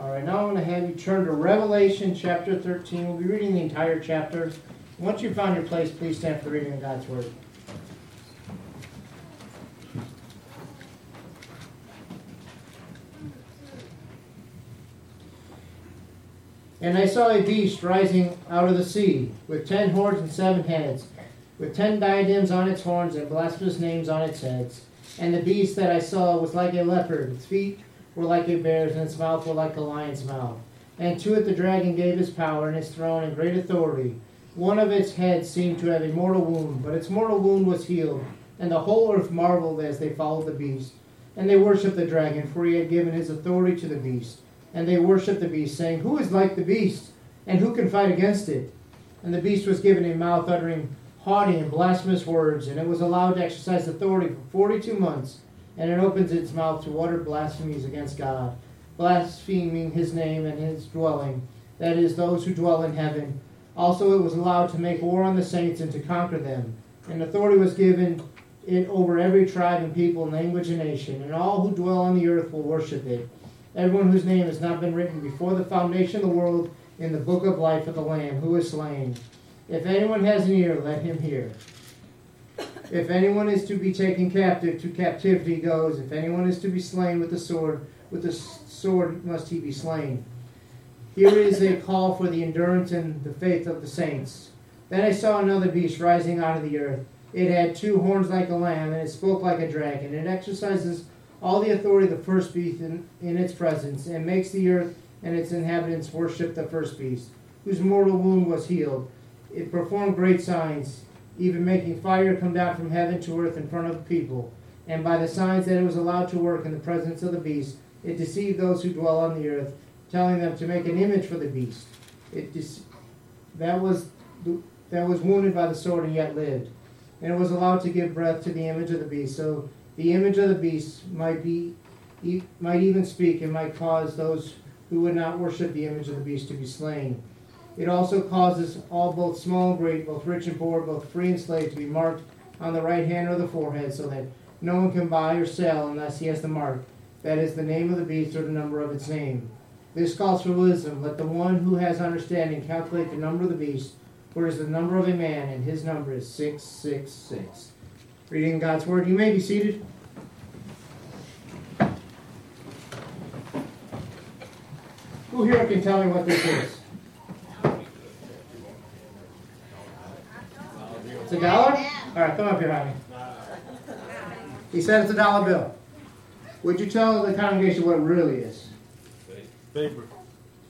All right, now I'm going to have you turn to Revelation chapter 13. We'll be reading the entire chapter. Once you've found your place, please stand for reading of God's Word. And I saw a beast rising out of the sea, with ten horns and seven heads, with ten diadems on its horns and blasphemous names on its heads. And the beast that I saw was like a leopard, its feet were like a bear's, and its mouth were like a lion's mouth. And to it the dragon gave his power and his throne and great authority. One of its heads seemed to have a mortal wound, but its mortal wound was healed, and the whole earth marveled as they followed the beast. And they worshipped the dragon, for he had given his authority to the beast. And they worshipped the beast, saying, Who is like the beast? And who can fight against it? And the beast was given a mouth uttering haughty and blasphemous words, and it was allowed to exercise authority for forty two months. And it opens its mouth to utter blasphemies against God, blaspheming his name and his dwelling, that is, those who dwell in heaven. Also, it was allowed to make war on the saints and to conquer them. And authority was given it over every tribe and people, language and nation, and all who dwell on the earth will worship it everyone whose name has not been written before the foundation of the world in the book of life of the Lamb who is slain. If anyone has an ear, let him hear. If anyone is to be taken captive, to captivity goes. If anyone is to be slain with the sword, with the sword must he be slain. Here is a call for the endurance and the faith of the saints. Then I saw another beast rising out of the earth. It had two horns like a lamb, and it spoke like a dragon. It exercises all the authority of the first beast in, in its presence, and makes the earth and its inhabitants worship the first beast, whose mortal wound was healed. It performed great signs, even making fire come down from heaven to earth in front of the people. And by the signs that it was allowed to work in the presence of the beast, it deceived those who dwell on the earth, telling them to make an image for the beast. It de- that was that was wounded by the sword and yet lived, and it was allowed to give breath to the image of the beast. So the image of the beast might be might even speak and might cause those who would not worship the image of the beast to be slain. It also causes all, both small and great, both rich and poor, both free and slave, to be marked on the right hand or the forehead, so that no one can buy or sell unless he has the mark, that is, the name of the beast or the number of its name. This calls for wisdom. Let the one who has understanding calculate the number of the beast, for it is the number of a man, and his number is 666. Reading God's Word. You may be seated. Who here can tell me what this is? It's a dollar? All right, come up here, honey. He said it's a dollar bill. Would you tell the congregation what it really is? Paper.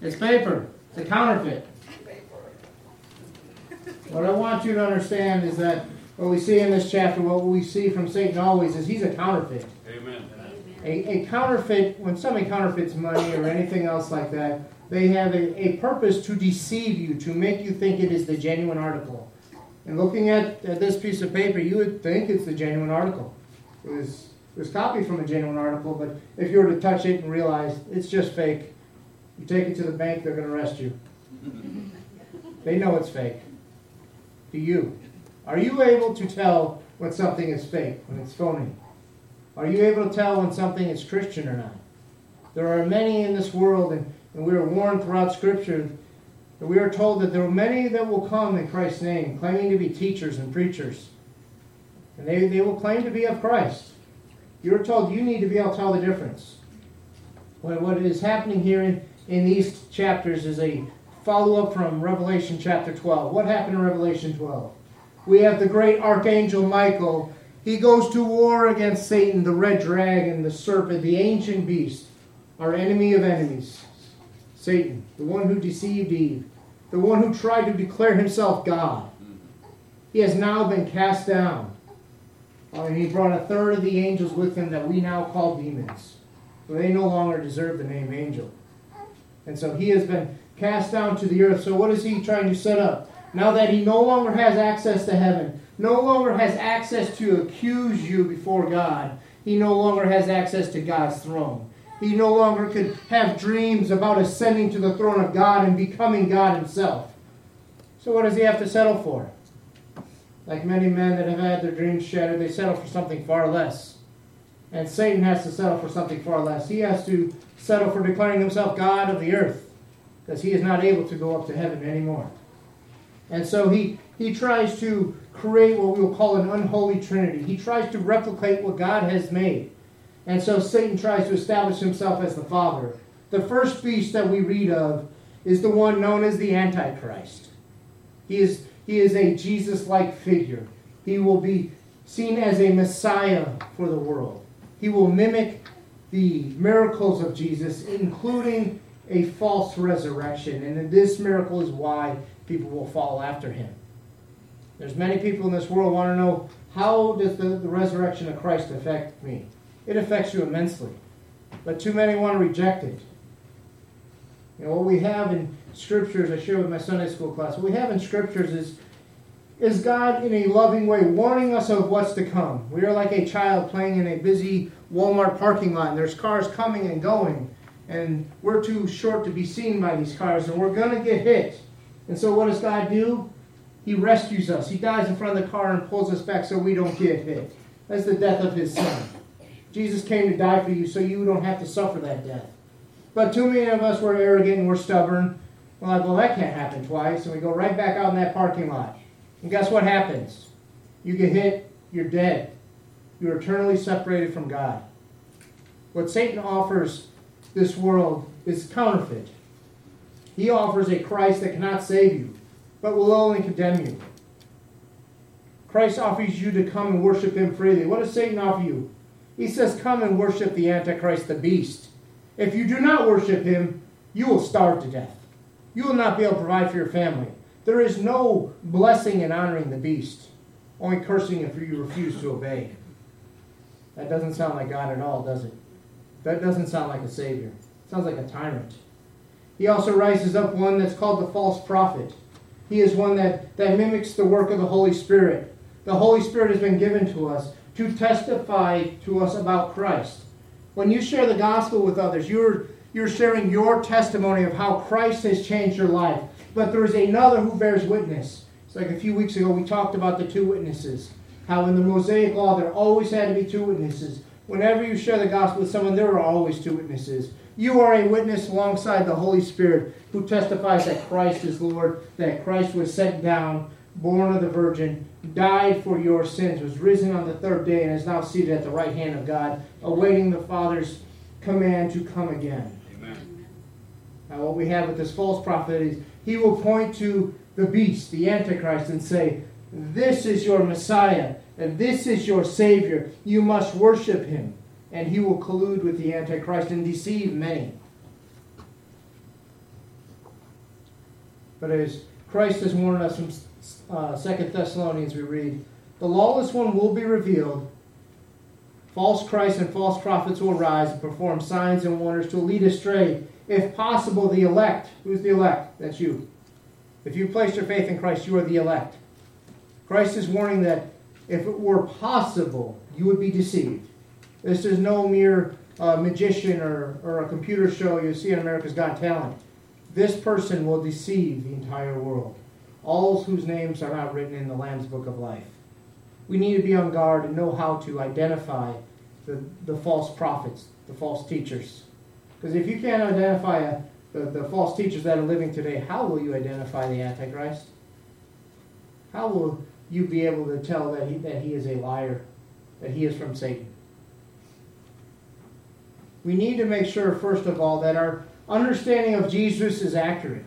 It's paper. It's a counterfeit. What I want you to understand is that what we see in this chapter, what we see from Satan always is he's a counterfeit. Amen. A, a counterfeit, when somebody counterfeits money or anything else like that, they have a, a purpose to deceive you, to make you think it is the genuine article. And looking at, at this piece of paper, you would think it's the genuine article. It was, it was copied from a genuine article, but if you were to touch it and realize it's just fake, you take it to the bank, they're going to arrest you. they know it's fake. Do you? Are you able to tell when something is fake, when it's phony? Are you able to tell when something is Christian or not? There are many in this world, and, and we are warned throughout Scripture we are told that there are many that will come in Christ's name, claiming to be teachers and preachers. And they, they will claim to be of Christ. You're told you need to be able to tell the difference. What, what is happening here in, in these chapters is a follow up from Revelation chapter 12. What happened in Revelation 12? We have the great archangel Michael. He goes to war against Satan, the red dragon, the serpent, the ancient beast, our enemy of enemies. Satan, the one who deceived Eve, the one who tried to declare himself God. He has now been cast down. Uh, and he brought a third of the angels with him that we now call demons. For they no longer deserve the name angel. And so he has been cast down to the earth. So what is he trying to set up? Now that he no longer has access to heaven, no longer has access to accuse you before God, he no longer has access to God's throne. He no longer could have dreams about ascending to the throne of God and becoming God himself. So what does he have to settle for? Like many men that have had their dreams shattered, they settle for something far less. And Satan has to settle for something far less. He has to settle for declaring himself God of the earth because he is not able to go up to heaven anymore. And so he, he tries to create what we will call an unholy trinity. He tries to replicate what God has made. And so Satan tries to establish himself as the Father. The first beast that we read of is the one known as the Antichrist. He is, he is a Jesus like figure. He will be seen as a Messiah for the world. He will mimic the miracles of Jesus, including a false resurrection. And this miracle is why people will fall after him. There's many people in this world want to know how does the, the resurrection of Christ affect me? It affects you immensely. But too many want to reject it. You know, what we have in scriptures, I share with my Sunday school class, what we have in scriptures is, is God in a loving way warning us of what's to come. We are like a child playing in a busy Walmart parking lot, and there's cars coming and going, and we're too short to be seen by these cars, and we're going to get hit. And so, what does God do? He rescues us. He dies in front of the car and pulls us back so we don't get hit. That's the death of his son. Jesus came to die for you so you don't have to suffer that death. But too many of us were arrogant and we're stubborn. We're like, well, that can't happen twice. And we go right back out in that parking lot. And guess what happens? You get hit, you're dead. You're eternally separated from God. What Satan offers this world is counterfeit. He offers a Christ that cannot save you, but will only condemn you. Christ offers you to come and worship him freely. What does Satan offer you? He says, Come and worship the Antichrist, the beast. If you do not worship him, you will starve to death. You will not be able to provide for your family. There is no blessing in honoring the beast, only cursing if you refuse to obey. That doesn't sound like God at all, does it? That doesn't sound like a Savior. It sounds like a tyrant. He also rises up one that's called the false prophet. He is one that, that mimics the work of the Holy Spirit. The Holy Spirit has been given to us to testify to us about Christ. When you share the gospel with others, you're, you're sharing your testimony of how Christ has changed your life. But there is another who bears witness. It's like a few weeks ago we talked about the two witnesses. How in the Mosaic Law there always had to be two witnesses. Whenever you share the gospel with someone, there are always two witnesses. You are a witness alongside the Holy Spirit who testifies that Christ is Lord, that Christ was sent down, born of the Virgin, died for your sins, was risen on the third day, and is now seated at the right hand of God, awaiting the Father's command to come again. Amen. Now, what we have with this false prophet is he will point to the beast, the Antichrist, and say, This is your Messiah, and this is your Savior. You must worship him. And he will collude with the Antichrist and deceive many. But as Christ has warned us from uh, Second Thessalonians, we read, The lawless one will be revealed. False Christs and false prophets will rise and perform signs and wonders to lead astray, if possible, the elect. Who's the elect? That's you. If you place your faith in Christ, you are the elect. Christ is warning that if it were possible, you would be deceived. This is no mere uh, magician or, or a computer show you see on America's Got Talent. This person will deceive the entire world all whose names are not written in the Lamb's Book of Life. We need to be on guard and know how to identify the, the false prophets, the false teachers. Because if you can't identify a, the, the false teachers that are living today, how will you identify the Antichrist? How will you be able to tell that he, that he is a liar, that he is from Satan? We need to make sure, first of all, that our understanding of Jesus is accurate.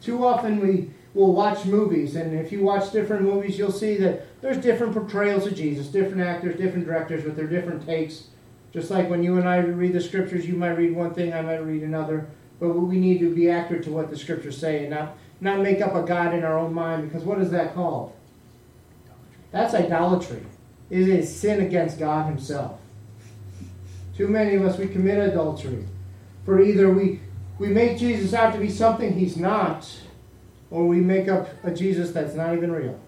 Too often we will watch movies, and if you watch different movies, you'll see that there's different portrayals of Jesus, different actors, different directors with their different takes. Just like when you and I read the scriptures, you might read one thing, I might read another. But we need to be accurate to what the scriptures say and not, not make up a God in our own mind, because what is that called? That's idolatry. It is sin against God Himself. Too many of us, we commit adultery. For either we, we make Jesus out to be something He's not, or we make up a Jesus that's not even real.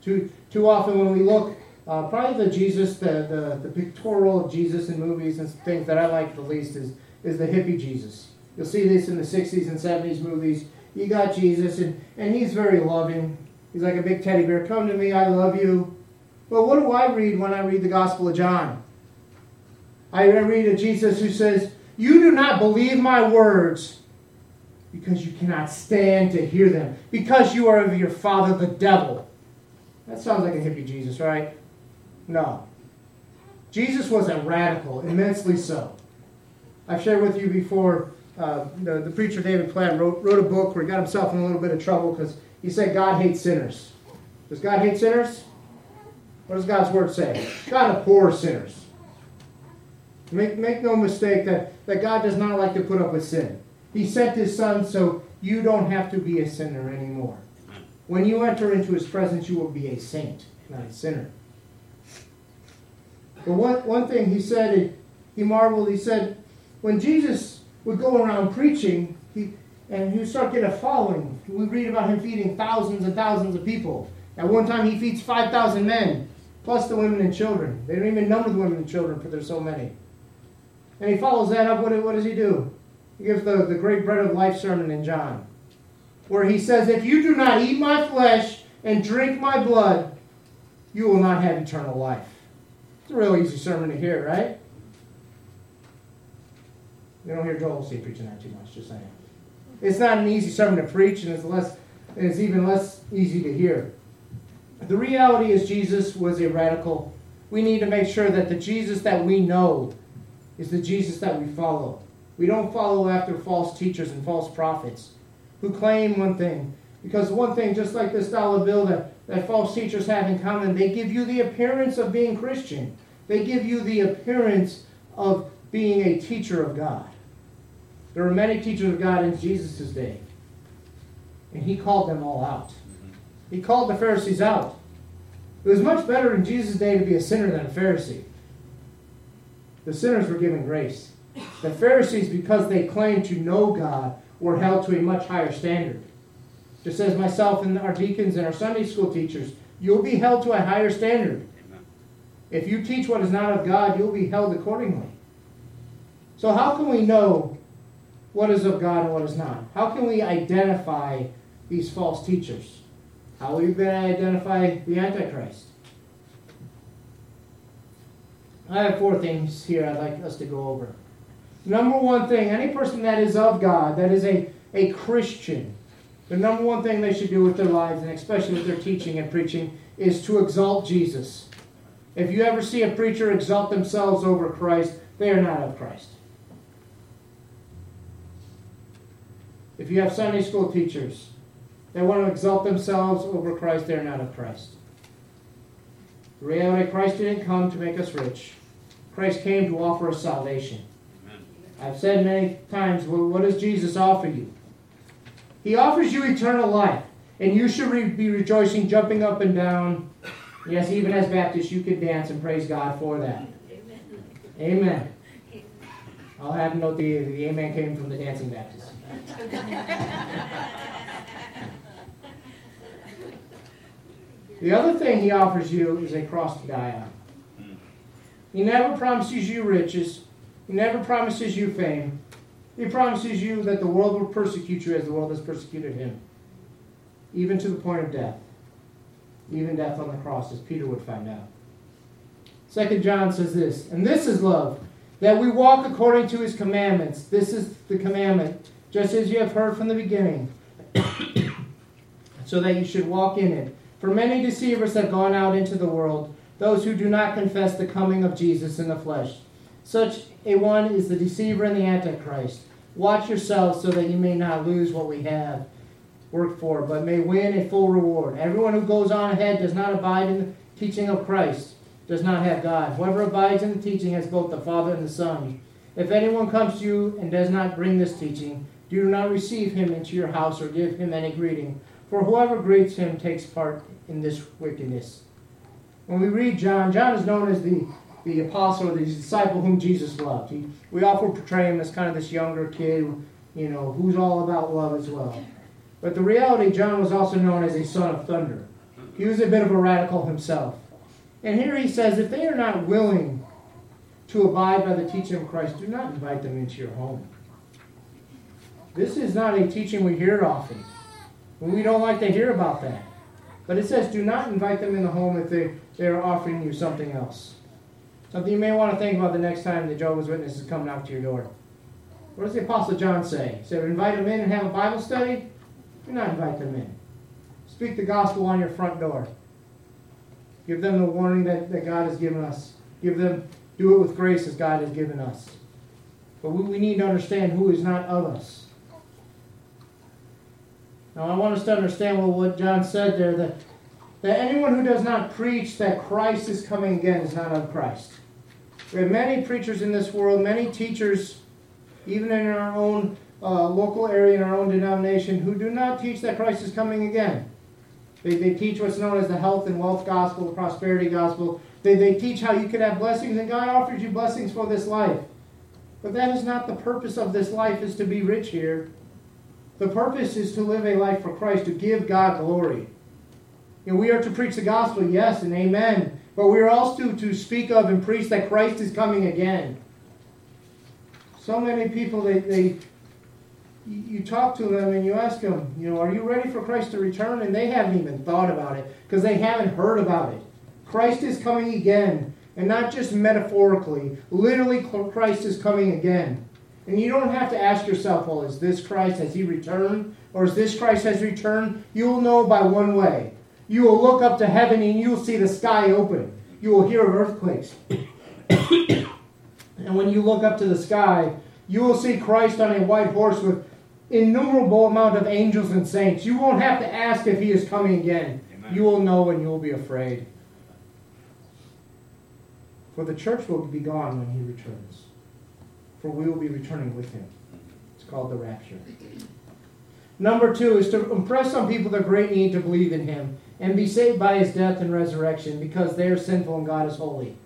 Too, too often when we look, uh, probably the Jesus, the, the, the pictorial Jesus in movies and things that I like the least is, is the hippie Jesus. You'll see this in the 60s and 70s movies. You got Jesus, and, and he's very loving. He's like a big teddy bear. Come to me, I love you. Well, what do I read when I read the Gospel of John? I read of Jesus who says, You do not believe my words because you cannot stand to hear them, because you are of your father the devil. That sounds like a hippie Jesus, right? No. Jesus was a radical, immensely so. I've shared with you before, uh, the, the preacher David Platt wrote, wrote a book where he got himself in a little bit of trouble because he said God hates sinners. Does God hate sinners? What does God's word say? God abhors sinners. Make, make no mistake that, that God does not like to put up with sin. He sent his son so you don't have to be a sinner anymore. When you enter into his presence, you will be a saint, not a sinner. But one, one thing he said, he marveled, he said, when Jesus would go around preaching, he, and he would start getting a following. We read about him feeding thousands and thousands of people. At one time, he feeds 5,000 men, plus the women and children. They don't even number the women and children, for there's so many. And he follows that up. What, what does he do? He gives the, the great bread of life sermon in John, where he says, If you do not eat my flesh and drink my blood, you will not have eternal life. It's a real easy sermon to hear, right? You don't hear Joel Osteen preaching that too much, just saying. It's not an easy sermon to preach, and it's less it's even less easy to hear. The reality is Jesus was a radical. We need to make sure that the Jesus that we know is the Jesus that we follow. We don't follow after false teachers and false prophets who claim one thing. Because one thing, just like this dollar bill that, that false teachers have in common, they give you the appearance of being Christian. They give you the appearance of being a teacher of God. There were many teachers of God in Jesus' day. And he called them all out. He called the Pharisees out. It was much better in Jesus' day to be a sinner than a Pharisee. The sinners were given grace. The Pharisees, because they claimed to know God, were held to a much higher standard. Just as myself and our deacons and our Sunday school teachers, you'll be held to a higher standard. If you teach what is not of God, you'll be held accordingly. So, how can we know what is of God and what is not? How can we identify these false teachers? How are we going to identify the Antichrist? I have four things here I'd like us to go over. Number one thing, any person that is of God, that is a, a Christian, the number one thing they should do with their lives, and especially with their teaching and preaching, is to exalt Jesus. If you ever see a preacher exalt themselves over Christ, they are not of Christ. If you have Sunday school teachers that want to exalt themselves over Christ, they're not of Christ. The reality Christ didn't come to make us rich. Christ came to offer us salvation. I've said many times, well, what does Jesus offer you? He offers you eternal life. And you should re- be rejoicing, jumping up and down. Yes, even as Baptists, you can dance and praise God for that. Amen. amen. I'll have to note the, the amen came from the dancing Baptists. the other thing he offers you is a cross to die on. He never promises you riches. He never promises you fame. He promises you that the world will persecute you as the world has persecuted him, even to the point of death, even death on the cross, as Peter would find out. Second John says this, and this is love, that we walk according to his commandments. This is the commandment, just as you have heard from the beginning, so that you should walk in it. For many deceivers have gone out into the world, those who do not confess the coming of Jesus in the flesh. Such a one is the deceiver and the antichrist. Watch yourselves so that you may not lose what we have worked for, but may win a full reward. Everyone who goes on ahead does not abide in the teaching of Christ, does not have God. Whoever abides in the teaching has both the Father and the Son. If anyone comes to you and does not bring this teaching, do not receive him into your house or give him any greeting, for whoever greets him takes part in this wickedness. When we read John, John is known as the the apostle or the disciple whom Jesus loved. He, we often portray him as kind of this younger kid, you know, who's all about love as well. But the reality, John was also known as a son of thunder. He was a bit of a radical himself. And here he says, if they are not willing to abide by the teaching of Christ, do not invite them into your home. This is not a teaching we hear often. We don't like to hear about that. But it says, do not invite them in the home if they, they are offering you something else. Something you may want to think about the next time the Jehovah's Witnesses come knock to your door. What does the Apostle John say? He said, invite them in and have a Bible study? Do not invite them in. Speak the gospel on your front door. Give them the warning that, that God has given us. Give them, do it with grace as God has given us. But we, we need to understand who is not of us. Now, I want us to understand what, what John said there that, that anyone who does not preach that Christ is coming again is not of Christ. We have many preachers in this world, many teachers, even in our own uh, local area, in our own denomination, who do not teach that Christ is coming again. They, they teach what's known as the health and wealth gospel, the prosperity gospel. They, they teach how you can have blessings, and God offers you blessings for this life. But that is not the purpose of this life, is to be rich here. The purpose is to live a life for Christ, to give God glory. And we are to preach the gospel, yes and amen. But we are also to speak of and preach that Christ is coming again. So many people, they, they you talk to them and you ask them, you know, are you ready for Christ to return? And they haven't even thought about it because they haven't heard about it. Christ is coming again, and not just metaphorically. Literally, Christ is coming again. And you don't have to ask yourself, well, is this Christ? Has he returned? Or is this Christ has returned? You will know by one way. You will look up to heaven and you will see the sky open. You will hear of earthquakes. and when you look up to the sky, you will see Christ on a white horse with innumerable amount of angels and saints. You won't have to ask if he is coming again. Amen. You will know and you will be afraid. For the church will be gone when he returns. For we will be returning with him. It's called the rapture. Number two is to impress on people the great need to believe in him and be saved by his death and resurrection because they are sinful and God is holy.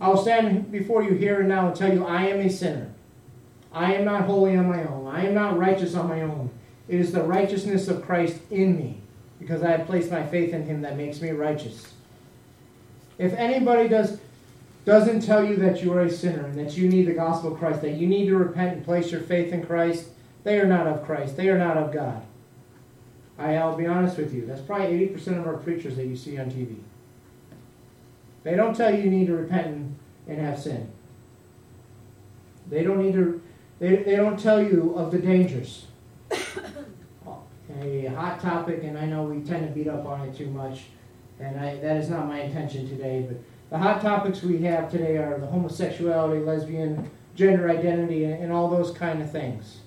I will stand before you here and now and tell you I am a sinner. I am not holy on my own. I am not righteous on my own. It is the righteousness of Christ in me because I have placed my faith in him that makes me righteous. If anybody does doesn't tell you that you are a sinner and that you need the gospel of Christ, that you need to repent and place your faith in Christ, they are not of Christ. They are not of God. I'll be honest with you. That's probably 80% of our preachers that you see on TV. They don't tell you you need to repent and have sin. They don't need to they, they don't tell you of the dangers. a hot topic, and I know we tend to beat up on it too much, and I, that is not my intention today. But the hot topics we have today are the homosexuality, lesbian, gender identity, and, and all those kind of things.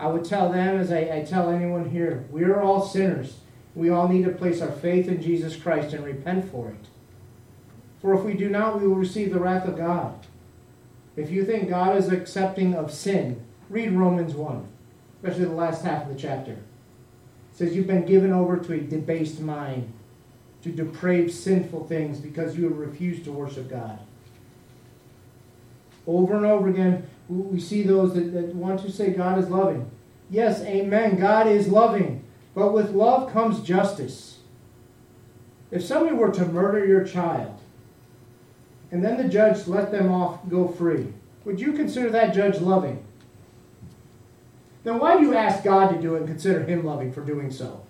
I would tell them, as I, I tell anyone here, we are all sinners. We all need to place our faith in Jesus Christ and repent for it. For if we do not, we will receive the wrath of God. If you think God is accepting of sin, read Romans 1, especially the last half of the chapter. It says you've been given over to a debased mind, to depraved, sinful things because you have refused to worship God. Over and over again, we see those that, that want to say God is loving. Yes, amen. God is loving. But with love comes justice. If somebody were to murder your child, and then the judge let them off go free, would you consider that judge loving? Then why do you ask God to do it and consider him loving for doing so?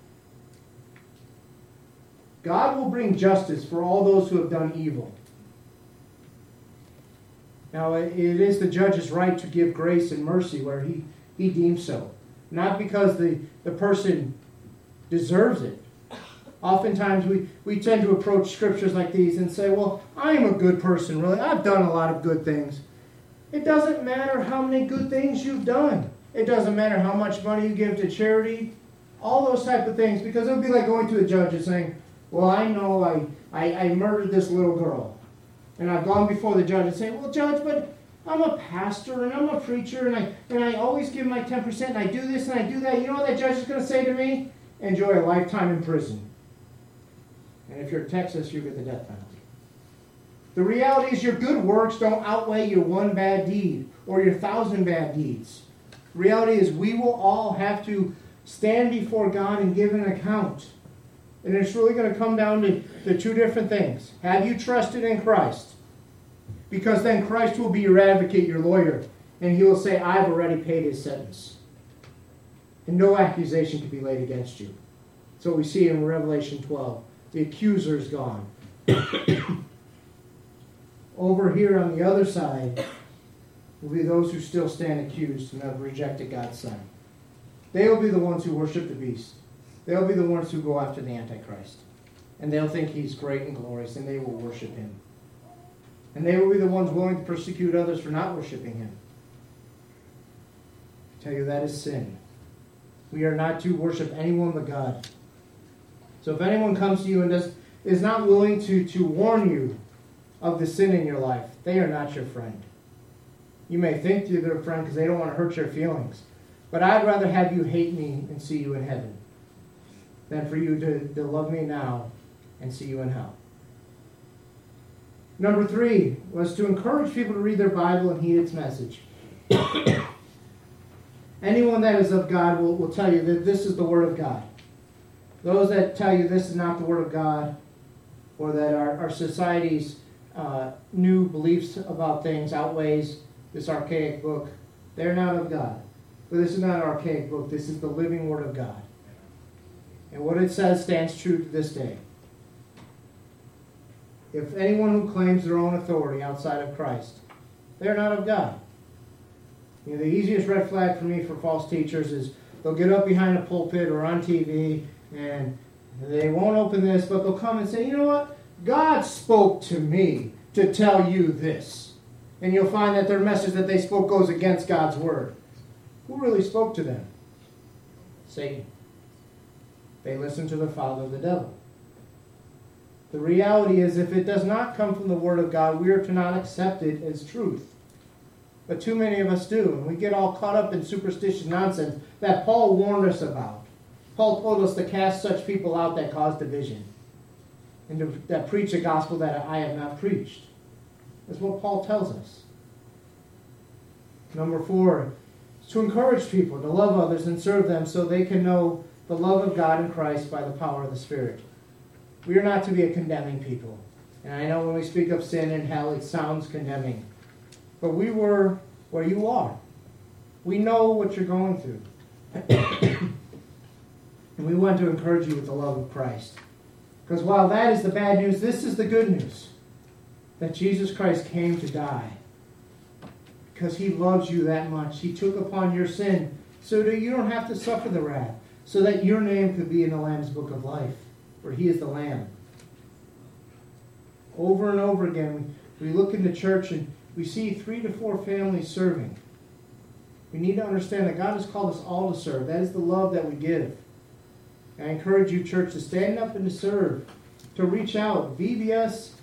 God will bring justice for all those who have done evil. Now, it is the judge's right to give grace and mercy where he, he deems so. Not because the, the person deserves it, Oftentimes we, we tend to approach scriptures like these and say, well, I am a good person, really. I've done a lot of good things. It doesn't matter how many good things you've done. It doesn't matter how much money you give to charity, all those type of things, because it would be like going to a judge and saying, well, I know I, I, I murdered this little girl. And I've gone before the judge and say, well, judge, but I'm a pastor and I'm a preacher and I, and I always give my 10% and I do this and I do that. You know what that judge is going to say to me? Enjoy a lifetime in prison. And if you're in Texas, you get the death penalty. The reality is your good works don't outweigh your one bad deed or your thousand bad deeds. The reality is we will all have to stand before God and give an account. And it's really going to come down to the two different things. Have you trusted in Christ? Because then Christ will be your advocate, your lawyer, and he will say, I've already paid his sentence. And no accusation can be laid against you. So we see in Revelation 12 the accuser is gone. Over here on the other side will be those who still stand accused and have rejected God's Son. They will be the ones who worship the beast. They'll be the ones who go after the Antichrist. And they'll think he's great and glorious, and they will worship him. And they will be the ones willing to persecute others for not worshiping him. I tell you, that is sin. We are not to worship anyone but God. So if anyone comes to you and does, is not willing to, to warn you of the sin in your life, they are not your friend. You may think they're a friend because they don't want to hurt your feelings. But I'd rather have you hate me and see you in heaven than for you to, to love me now and see you in hell. Number three was to encourage people to read their Bible and heed its message. Anyone that is of God will, will tell you that this is the Word of God. Those that tell you this is not the Word of God, or that our, our society's uh, new beliefs about things outweighs this archaic book, they're not of God. But this is not an archaic book, this is the living Word of God. And what it says stands true to this day. If anyone who claims their own authority outside of Christ, they're not of God. You know, the easiest red flag for me for false teachers is they'll get up behind a pulpit or on TV and they won't open this, but they'll come and say, you know what? God spoke to me to tell you this. And you'll find that their message that they spoke goes against God's word. Who really spoke to them? Satan. They listen to the father, of the devil. The reality is, if it does not come from the Word of God, we are to not accept it as truth. But too many of us do, and we get all caught up in superstitious nonsense that Paul warned us about. Paul told us to cast such people out that cause division, and to, that preach a gospel that I have not preached. That's what Paul tells us. Number four, is to encourage people to love others and serve them so they can know the love of God in Christ by the power of the Spirit. We are not to be a condemning people. And I know when we speak of sin and hell, it sounds condemning. But we were where you are. We know what you're going through. and we want to encourage you with the love of Christ. Because while that is the bad news, this is the good news that Jesus Christ came to die. Because he loves you that much. He took upon your sin so that you don't have to suffer the wrath, so that your name could be in the Lamb's book of life for he is the Lamb. Over and over again, we look in the church and we see three to four families serving. We need to understand that God has called us all to serve. That is the love that we give. I encourage you, church, to stand up and to serve, to reach out. VBS,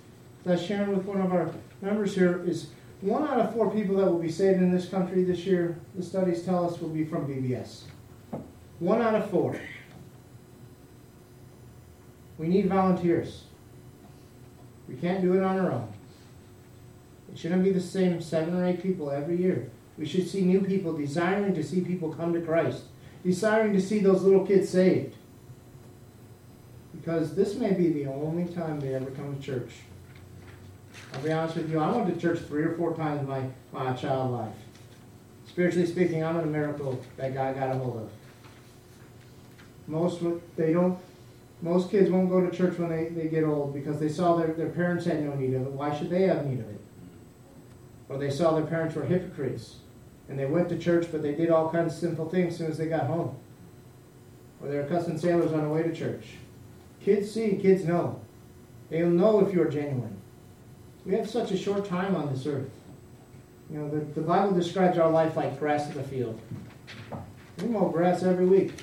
I sharing with one of our members here, is one out of four people that will be saved in this country this year, the studies tell us, will be from VBS. One out of four. We need volunteers. We can't do it on our own. It shouldn't be the same seven or eight people every year. We should see new people, desiring to see people come to Christ, desiring to see those little kids saved. Because this may be the only time they ever come to church. I'll be honest with you, I went to church three or four times in my, my child life. Spiritually speaking, I'm in a miracle that God got a hold of. Most they don't most kids won't go to church when they, they get old because they saw their, their parents had no need of it. Why should they have need of it? Or they saw their parents were hypocrites and they went to church but they did all kinds of sinful things as soon as they got home. Or they were cussing sailors on the way to church. Kids see, kids know. They'll know if you're genuine. We have such a short time on this earth. You know, the, the Bible describes our life like grass in the field. We mow grass every week,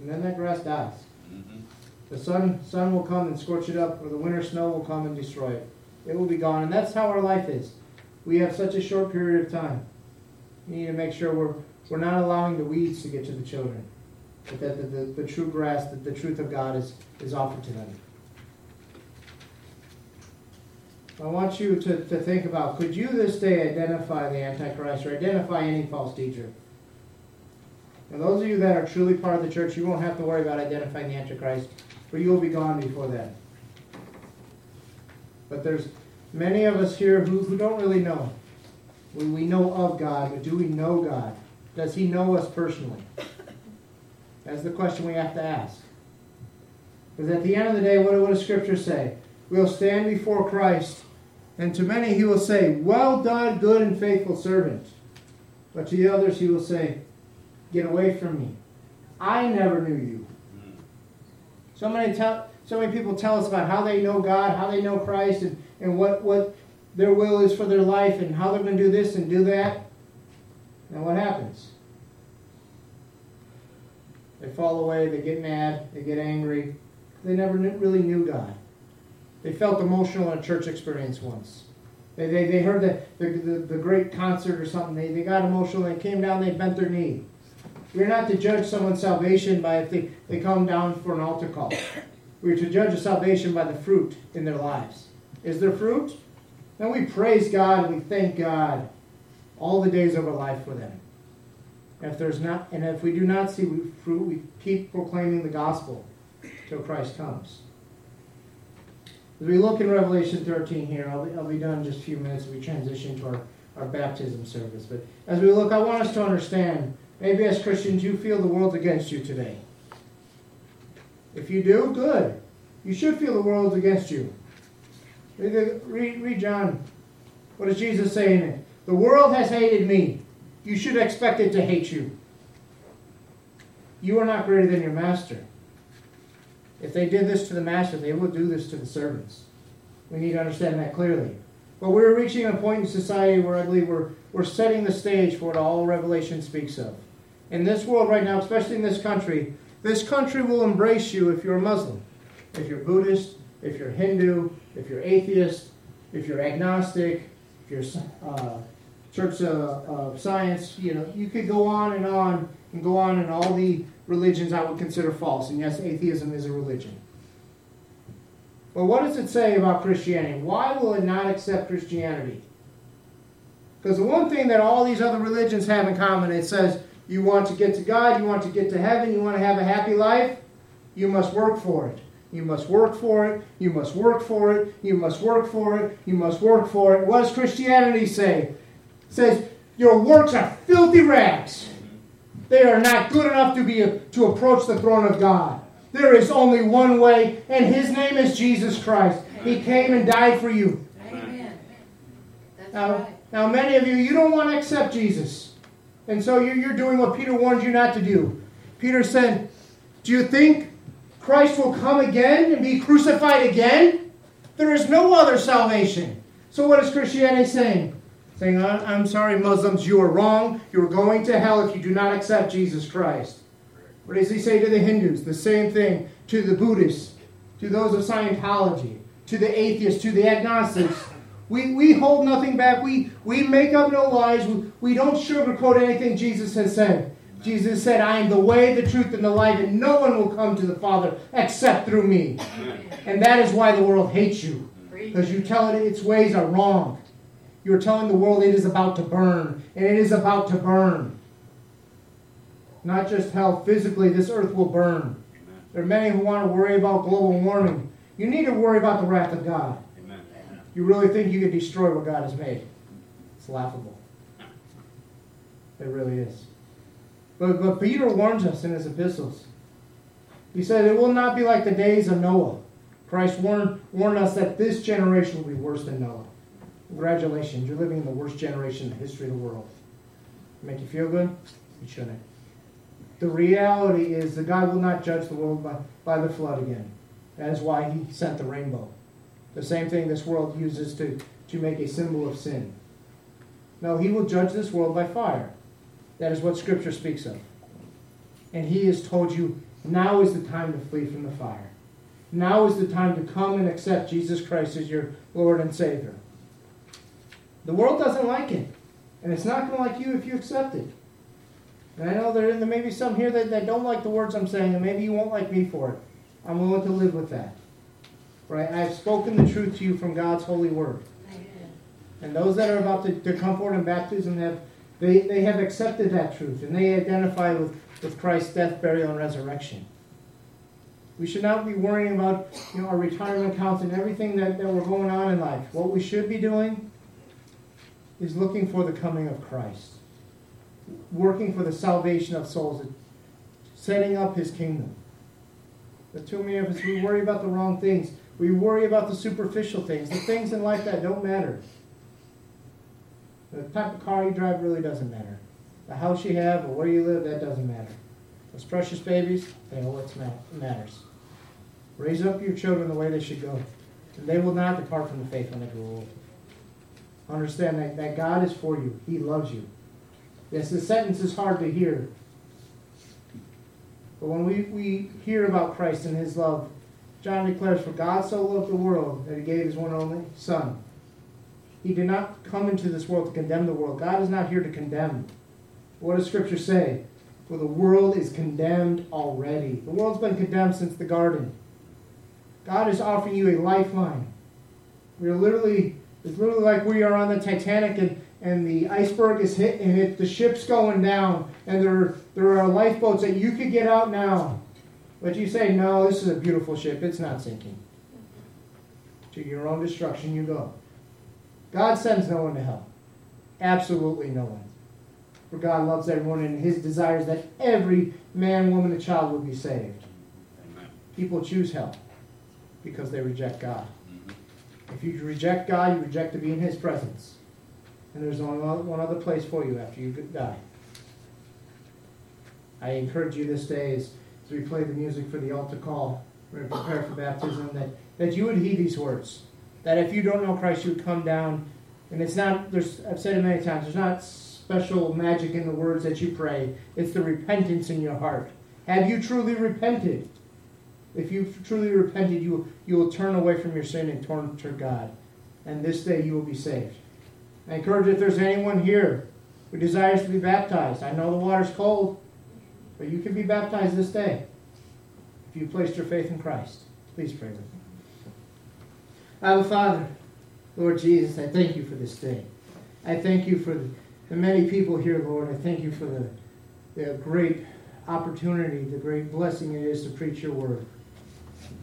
and then that grass dies. Mm-hmm. The sun, sun will come and scorch it up, or the winter snow will come and destroy it. It will be gone. And that's how our life is. We have such a short period of time. We need to make sure we're, we're not allowing the weeds to get to the children, but that the, the, the true grass, the, the truth of God is, is offered to them. I want you to, to think about could you this day identify the Antichrist or identify any false teacher? And those of you that are truly part of the church, you won't have to worry about identifying the Antichrist for you will be gone before then. But there's many of us here who, who don't really know. We, we know of God, but do we know God? Does He know us personally? That's the question we have to ask. Because at the end of the day, what, what does Scripture say? We'll stand before Christ, and to many he will say, Well done, good and faithful servant. But to the others he will say, Get away from me. I never knew you. So many, tell, so many people tell us about how they know God, how they know Christ, and, and what, what their will is for their life, and how they're going to do this and do that. Now, what happens? They fall away, they get mad, they get angry. They never knew, really knew God. They felt emotional in a church experience once. They, they, they heard the, the, the, the great concert or something. They, they got emotional, they came down, they bent their knee. We're not to judge someone's salvation by if they, they come down for an altar call. We're to judge a salvation by the fruit in their lives. Is there fruit? Then we praise God and we thank God all the days of our life for them. If there's not, and if we do not see fruit, we keep proclaiming the gospel till Christ comes. As we look in Revelation 13 here, I'll be, I'll be done in just a few minutes we transition to our, our baptism service. But as we look, I want us to understand maybe as Christians, you feel the world's against you today. If you do, good. You should feel the world's against you. Read, read, John. What does Jesus say in it? The world has hated me. You should expect it to hate you. You are not greater than your master. If they did this to the master, they will do this to the servants. We need to understand that clearly. But we're reaching a point in society where I believe we're, we're setting the stage for what all Revelation speaks of. In this world right now, especially in this country, this country will embrace you if you're a Muslim, if you're Buddhist, if you're Hindu, if you're atheist, if you're agnostic, if you're uh, church of uh, science, you know, you could go on and on and go on in all the religions I would consider false. And yes, atheism is a religion. But what does it say about Christianity? Why will it not accept Christianity? Because the one thing that all these other religions have in common, it says you want to get to God, you want to get to heaven, you want to have a happy life, you must work for it. You must work for it. You must work for it. You must work for it. You must work for it. What does Christianity say? It says your works are filthy rags. They are not good enough to be to approach the throne of God. There is only one way, and His name is Jesus Christ. He came and died for you. Amen. That's Now, right. now, many of you, you don't want to accept Jesus. And so you're, you're doing what Peter warned you not to do. Peter said, Do you think Christ will come again and be crucified again? There is no other salvation. So, what is Christianity saying? Saying, "I- I'm sorry, Muslims, you are wrong. You are going to hell if you do not accept Jesus Christ. What does he say to the Hindus? The same thing to the Buddhists, to those of Scientology, to the atheists, to the agnostics. We, we hold nothing back. We, we make up no lies. We, we don't sugarcoat anything Jesus has said. Jesus said, I am the way, the truth, and the life, and no one will come to the Father except through me. And that is why the world hates you, because you tell it its ways are wrong. You're telling the world it is about to burn, and it is about to burn. Not just hell, physically, this earth will burn. There are many who want to worry about global warming. You need to worry about the wrath of God. You really think you can destroy what God has made? It's laughable. It really is. But, but Peter warns us in his epistles. He said, It will not be like the days of Noah. Christ warned, warned us that this generation will be worse than Noah. Congratulations, you're living in the worst generation in the history of the world. Make you feel good? You shouldn't. The reality is that God will not judge the world by, by the flood again. That is why he sent the rainbow. The same thing this world uses to, to make a symbol of sin. No, he will judge this world by fire. That is what Scripture speaks of. And he has told you now is the time to flee from the fire. Now is the time to come and accept Jesus Christ as your Lord and Savior. The world doesn't like it. And it's not going to like you if you accept it. And I know there, may be some here that, that don't like the words I'm saying, and maybe you won't like me for it. I'm willing to live with that. Right? I've spoken the truth to you from God's holy word. Amen. And those that are about to, to come forward in baptism have they, they have accepted that truth and they identify with, with Christ's death, burial, and resurrection. We should not be worrying about you know, our retirement accounts and everything that, that we're going on in life. What we should be doing is looking for the coming of Christ, working for the salvation of souls, setting up his kingdom. But too many of us, we worry about the wrong things. We worry about the superficial things, the things in life that don't matter. The type of car you drive really doesn't matter. The house you have or where you live, that doesn't matter. Those precious babies, they are what matters. Raise up your children the way they should go, and they will not depart from the faith when they grow old. Understand that, that God is for you. He loves you. Yes, the sentence is hard to hear. But when we, we hear about Christ and his love, John declares, For God so loved the world that he gave his one only Son. He did not come into this world to condemn the world. God is not here to condemn. What does Scripture say? For the world is condemned already. The world's been condemned since the garden. God is offering you a lifeline. We are literally, it's literally like we are on the Titanic and, and the iceberg is hit and it, the ship's going down and there, there are lifeboats that you could get out now. But you say, no, this is a beautiful ship. It's not sinking. To your own destruction you go. God sends no one to hell. Absolutely no one. For God loves everyone and his desire is that every man, woman, and child will be saved. People choose hell because they reject God. Mm-hmm. If you reject God, you reject to be in his presence. And there's only one other place for you after you die. I encourage you this day as, as we play the music for the altar call, we're going to prepare for baptism, that, that you would heed these words. That if you don't know Christ, you would come down. And it's not, there's, I've said it many times, there's not special magic in the words that you pray. It's the repentance in your heart. Have you truly repented? If you've truly repented, you, you will turn away from your sin and turn to God. And this day you will be saved. I encourage if there's anyone here who desires to be baptized. I know the water's cold, but you can be baptized this day if you placed your faith in Christ. Please pray with me. Our Father, Lord Jesus, I thank you for this day. I thank you for the, many people here, Lord. I thank you for the, the great opportunity, the great blessing it is to preach your word.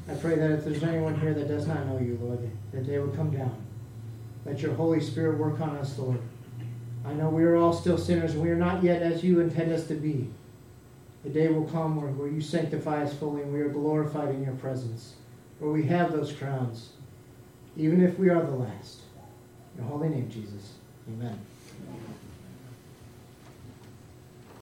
I pray that if there's anyone here that does not know you, Lord, that they would come down. Let your Holy Spirit work on us, Lord. I know we are all still sinners, we are not yet as you intend us to be. The day will come where, where you sanctify us fully and we are glorified in your presence, where we have those crowns even if we are the last. In your holy name, Jesus. Amen.